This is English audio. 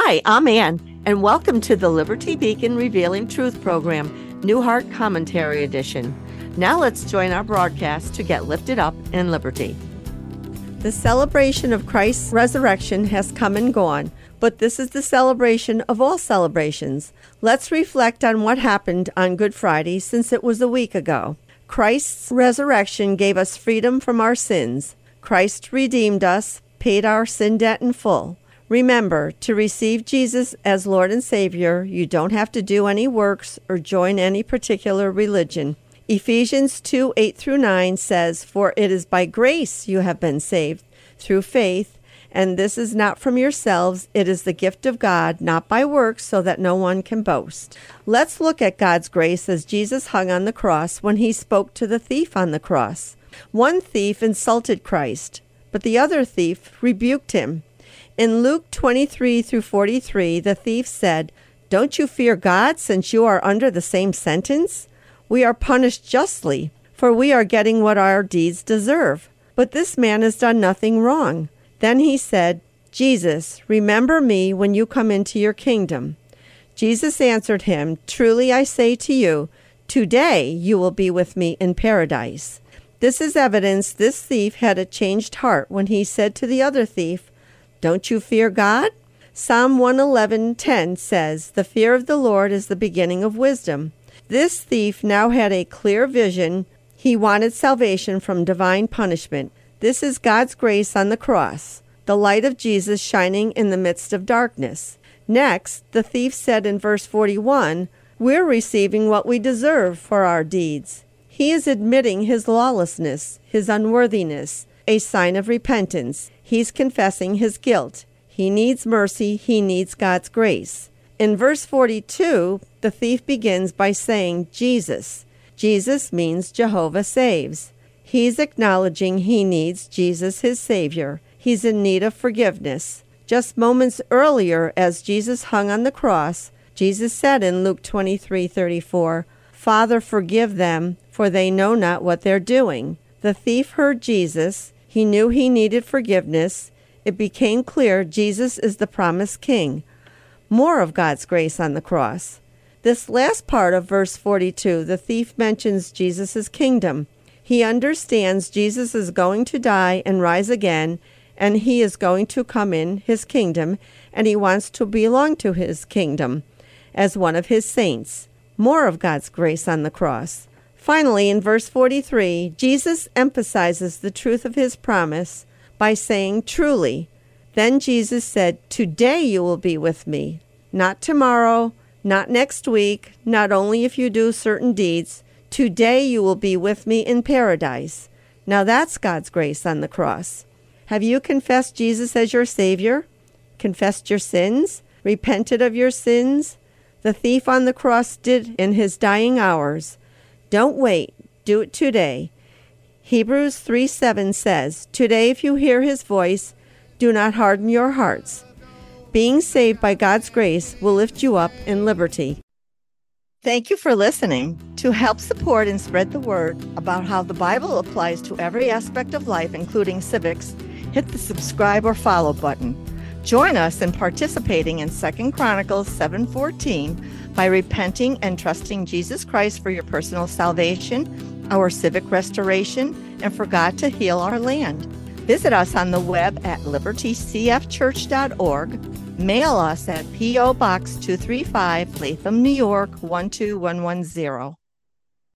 Hi, I'm Ann, and welcome to the Liberty Beacon Revealing Truth program, New Heart Commentary Edition. Now let's join our broadcast to get lifted up in liberty. The celebration of Christ's resurrection has come and gone, but this is the celebration of all celebrations. Let's reflect on what happened on Good Friday since it was a week ago. Christ's resurrection gave us freedom from our sins. Christ redeemed us, paid our sin debt in full. Remember, to receive Jesus as Lord and Savior, you don't have to do any works or join any particular religion. Ephesians 2 8 through 9 says, For it is by grace you have been saved, through faith, and this is not from yourselves, it is the gift of God, not by works, so that no one can boast. Let's look at God's grace as Jesus hung on the cross when he spoke to the thief on the cross. One thief insulted Christ, but the other thief rebuked him. In Luke 23 through 43, the thief said, Don't you fear God since you are under the same sentence? We are punished justly, for we are getting what our deeds deserve. But this man has done nothing wrong. Then he said, Jesus, remember me when you come into your kingdom. Jesus answered him, Truly I say to you, today you will be with me in paradise. This is evidence this thief had a changed heart when he said to the other thief, don't you fear God? Psalm 111:10 says, "The fear of the Lord is the beginning of wisdom." This thief now had a clear vision. He wanted salvation from divine punishment. This is God's grace on the cross, the light of Jesus shining in the midst of darkness. Next, the thief said in verse 41, "We're receiving what we deserve for our deeds." He is admitting his lawlessness, his unworthiness, a sign of repentance. He's confessing his guilt. He needs mercy. He needs God's grace. In verse 42, the thief begins by saying, Jesus. Jesus means Jehovah saves. He's acknowledging he needs Jesus, his Savior. He's in need of forgiveness. Just moments earlier, as Jesus hung on the cross, Jesus said in Luke 23:34, "Father, forgive them, for they know not what they're doing." The thief heard Jesus, he knew he needed forgiveness. It became clear Jesus is the promised king. More of God's grace on the cross. This last part of verse 42, the thief mentions Jesus' kingdom. He understands Jesus is going to die and rise again, and he is going to come in his kingdom, and he wants to belong to his kingdom as one of his saints. More of God's grace on the cross. Finally, in verse 43, Jesus emphasizes the truth of his promise by saying, Truly. Then Jesus said, Today you will be with me, not tomorrow, not next week, not only if you do certain deeds. Today you will be with me in paradise. Now that's God's grace on the cross. Have you confessed Jesus as your Savior? Confessed your sins? Repented of your sins? The thief on the cross did in his dying hours. Don't wait. Do it today. Hebrews 3 7 says, Today, if you hear his voice, do not harden your hearts. Being saved by God's grace will lift you up in liberty. Thank you for listening. To help support and spread the word about how the Bible applies to every aspect of life, including civics, hit the subscribe or follow button. Join us in participating in 2 Chronicles 7:14 by repenting and trusting Jesus Christ for your personal salvation, our civic restoration, and for God to heal our land. Visit us on the web at libertycfchurch.org. Mail us at P.O. Box 235, Latham, New York 12110.